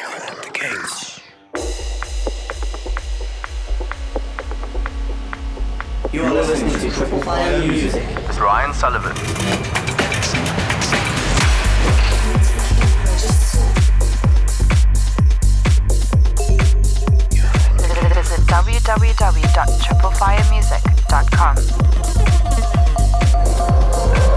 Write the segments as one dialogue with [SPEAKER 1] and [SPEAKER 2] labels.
[SPEAKER 1] at the gates.
[SPEAKER 2] You are listening to Triple Fire Music.
[SPEAKER 3] with Ryan Sullivan.
[SPEAKER 4] Visit www.triplefiremusic.com.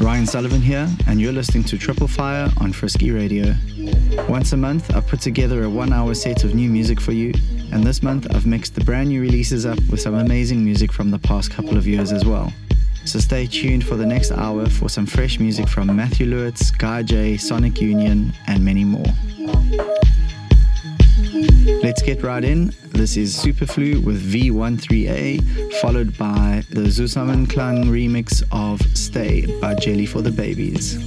[SPEAKER 5] Ryan Sullivan here, and you're listening to Triple Fire on Frisky Radio. Once a month, I put together a one hour set of new music for you, and this month I've mixed the brand new releases up with some amazing music from the past couple of years as well. So stay tuned for the next hour for some fresh music from Matthew Loots, Guy J, Sonic Union, and many more. Let's get right in. This is Super Flu with V13A, followed by the Zusammenklang remix of Stay by Jelly for the Babies.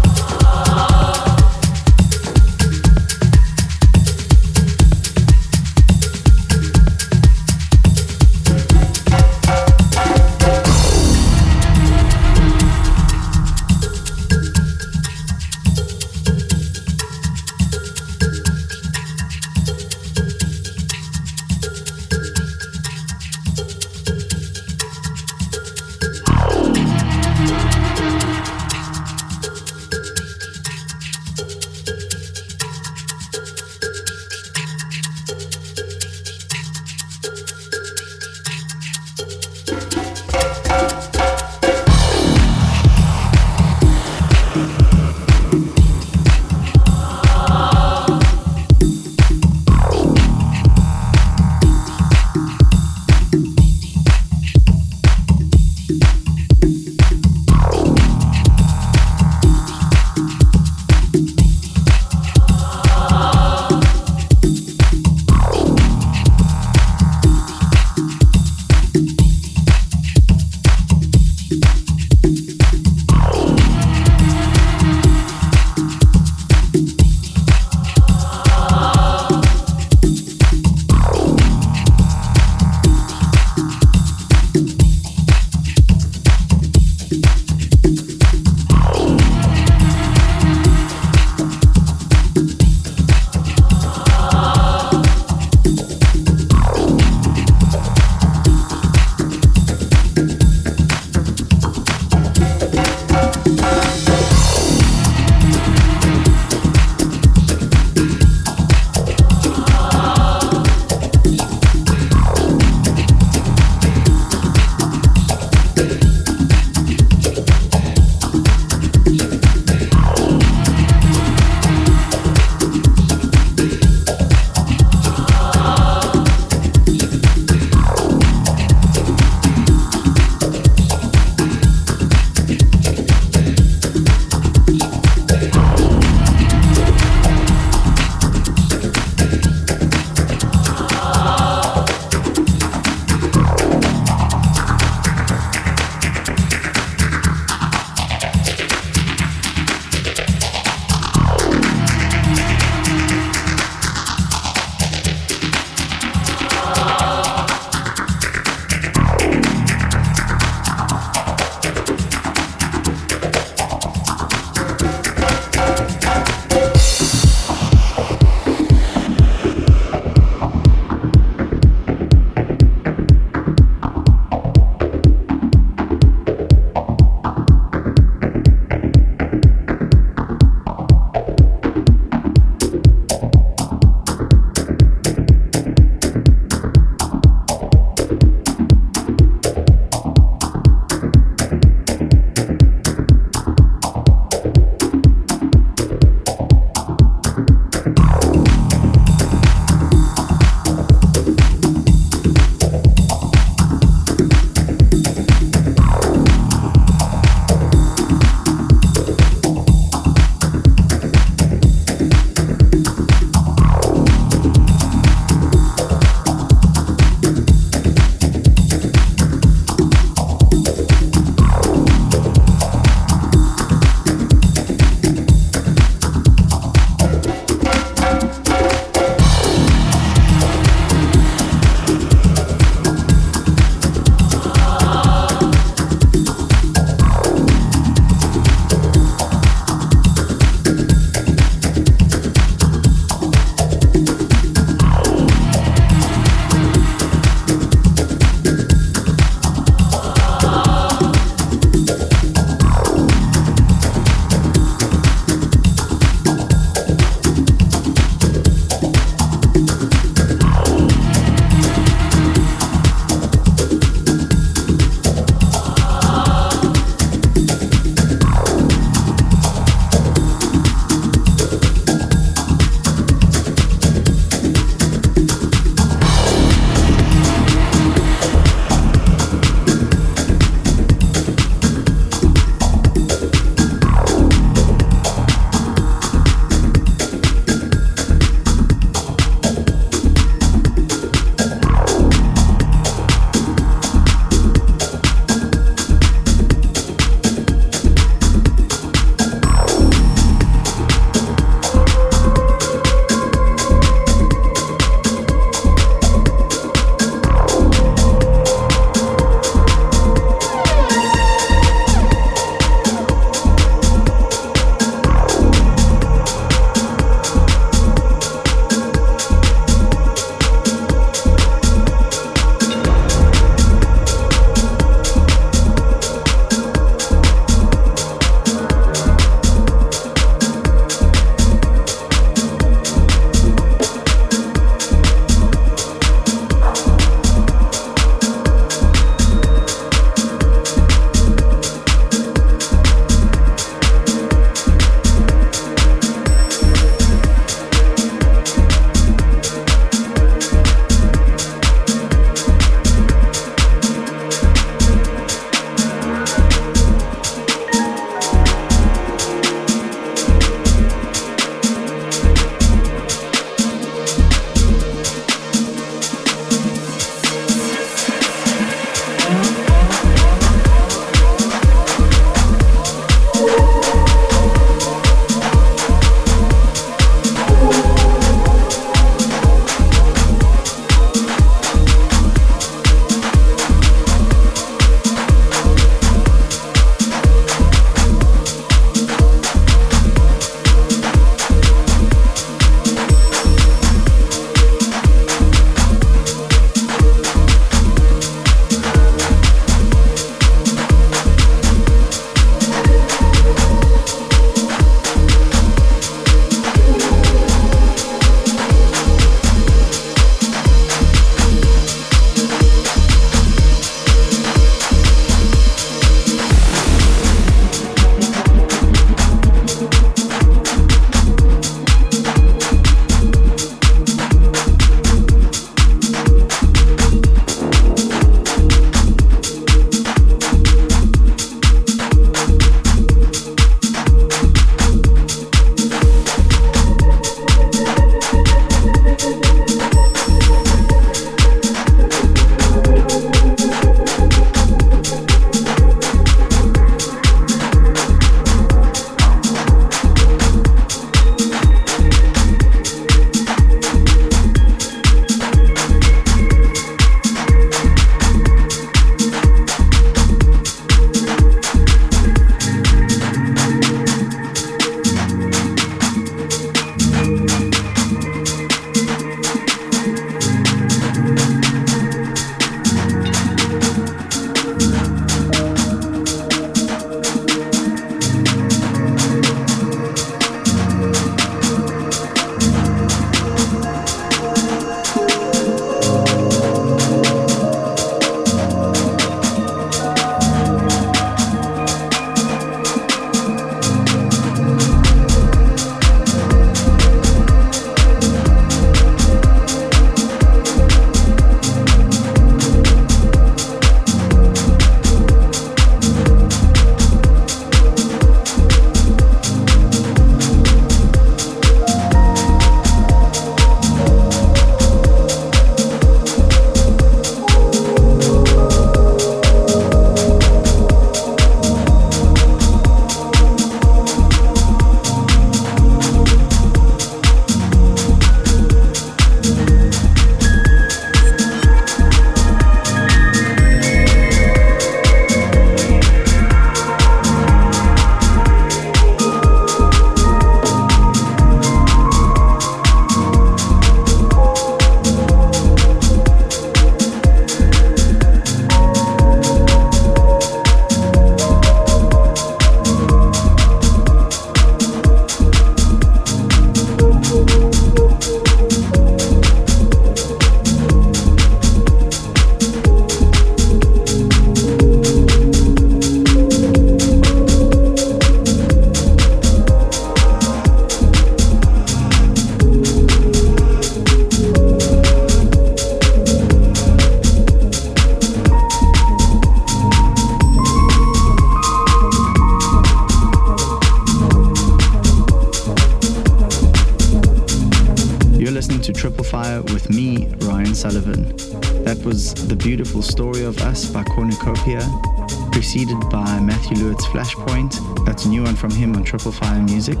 [SPEAKER 5] Preceded by Matthew Loots' Flashpoint. That's a new one from him on Triple Fire Music.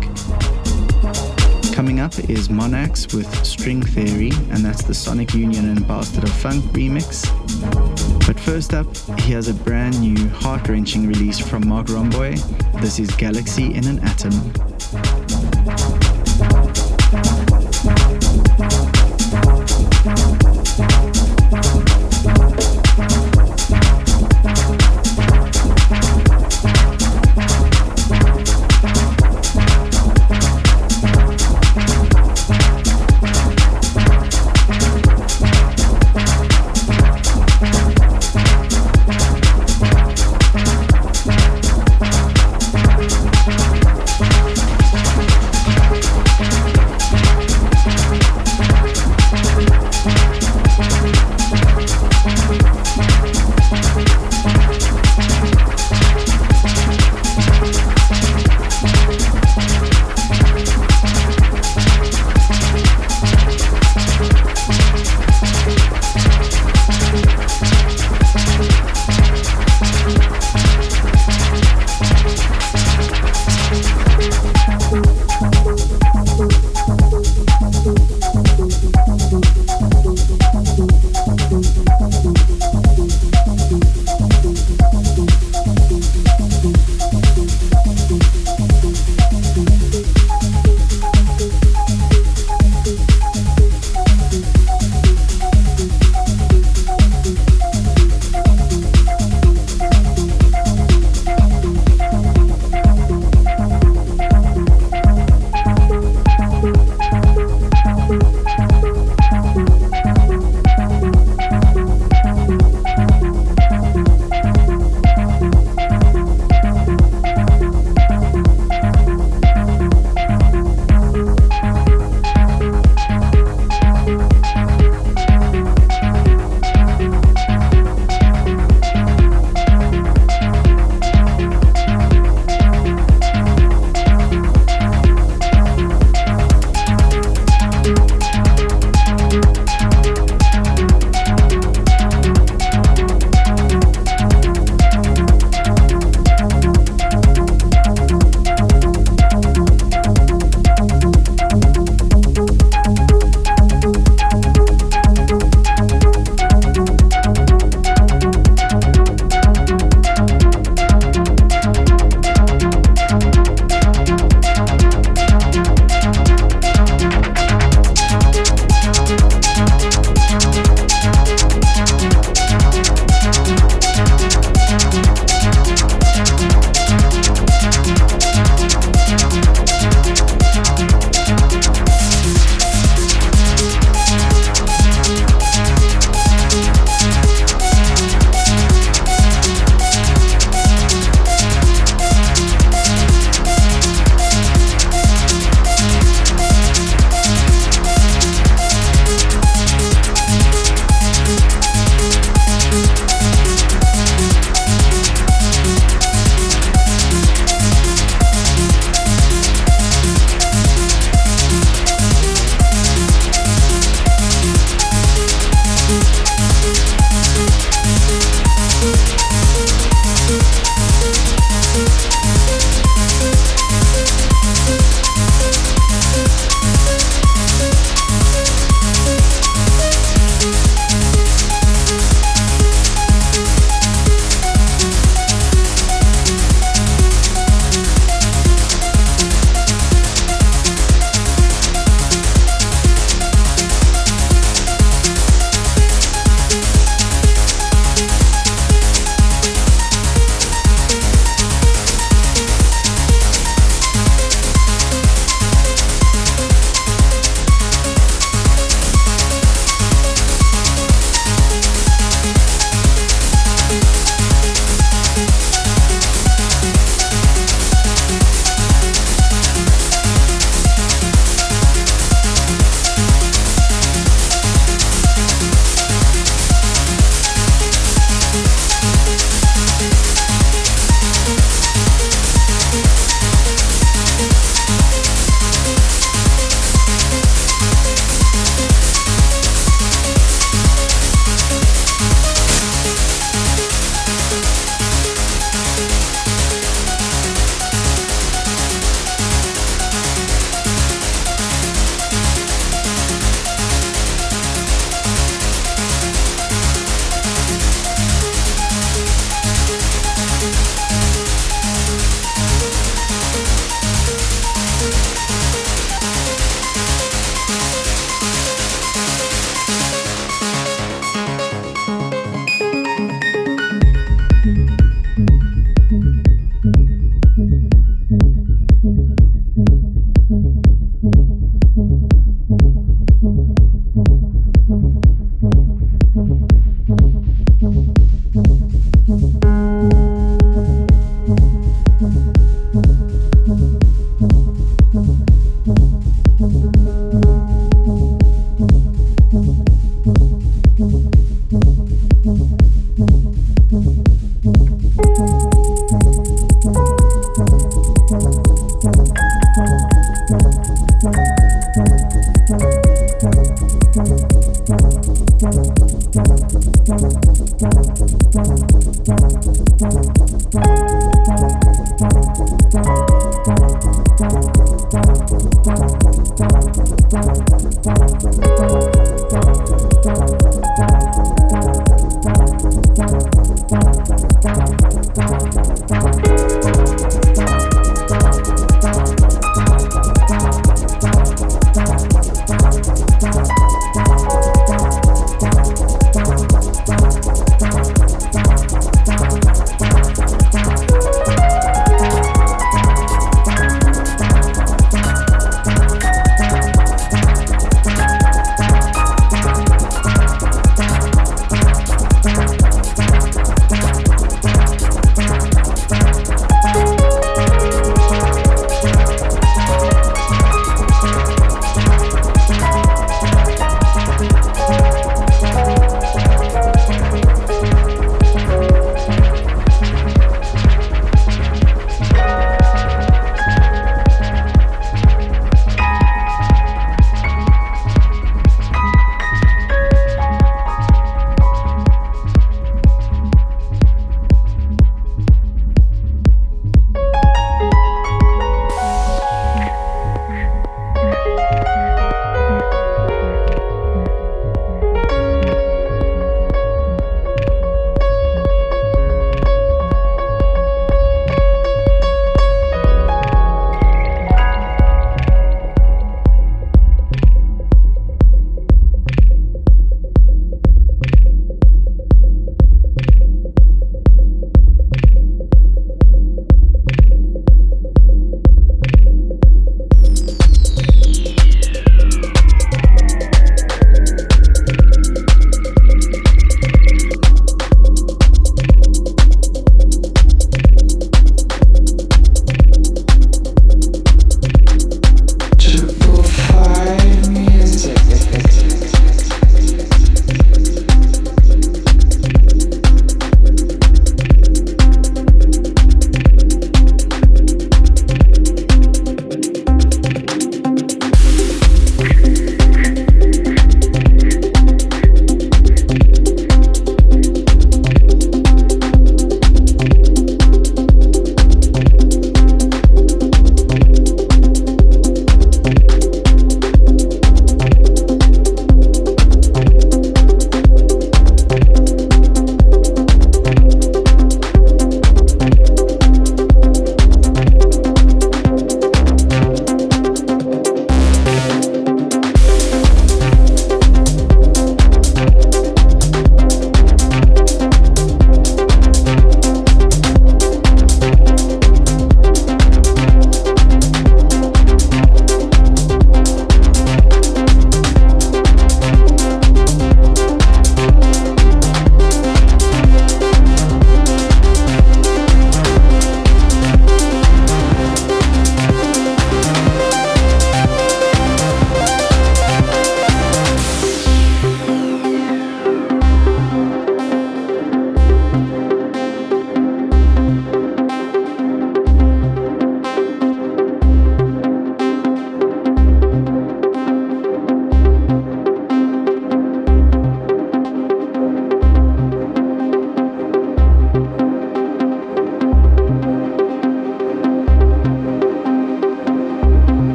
[SPEAKER 5] Coming up is Monax with String Theory, and that's the Sonic Union and Bastard of Funk remix. But first up, he has a brand new heart wrenching release from Marc Romboy. This is Galaxy in an Atom.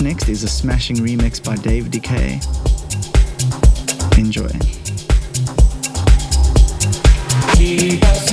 [SPEAKER 6] Next is a smashing remix by Dave DK. Enjoy.
[SPEAKER 5] Keep us,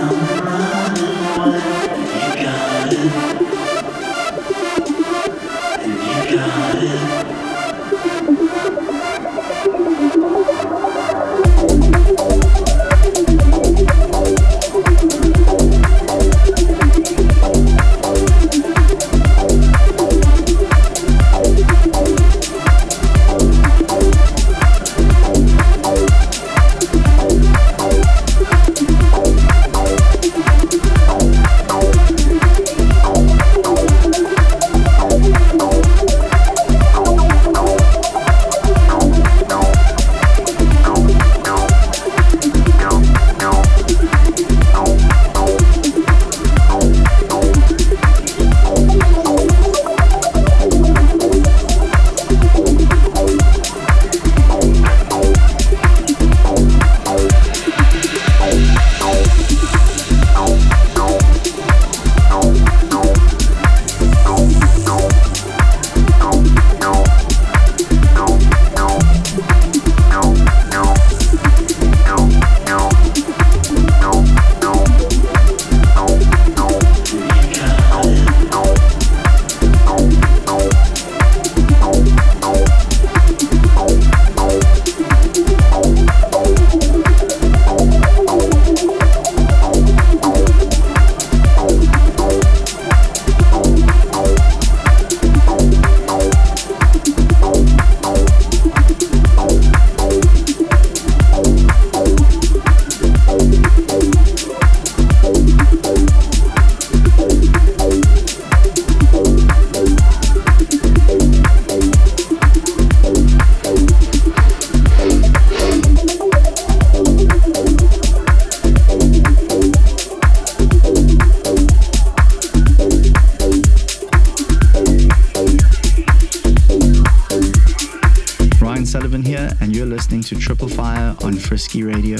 [SPEAKER 5] Radio.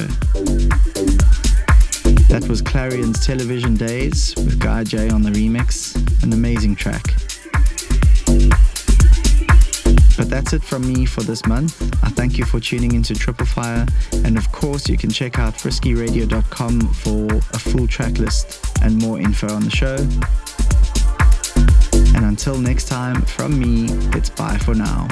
[SPEAKER 5] That was Clarian's Television Days with Guy J on the remix, an amazing track. But that's it from me for this month. I thank you for tuning into Triplefire, and of course, you can check out friskyradio.com for a full track list and more info on the show. And until next time, from me, it's bye for now.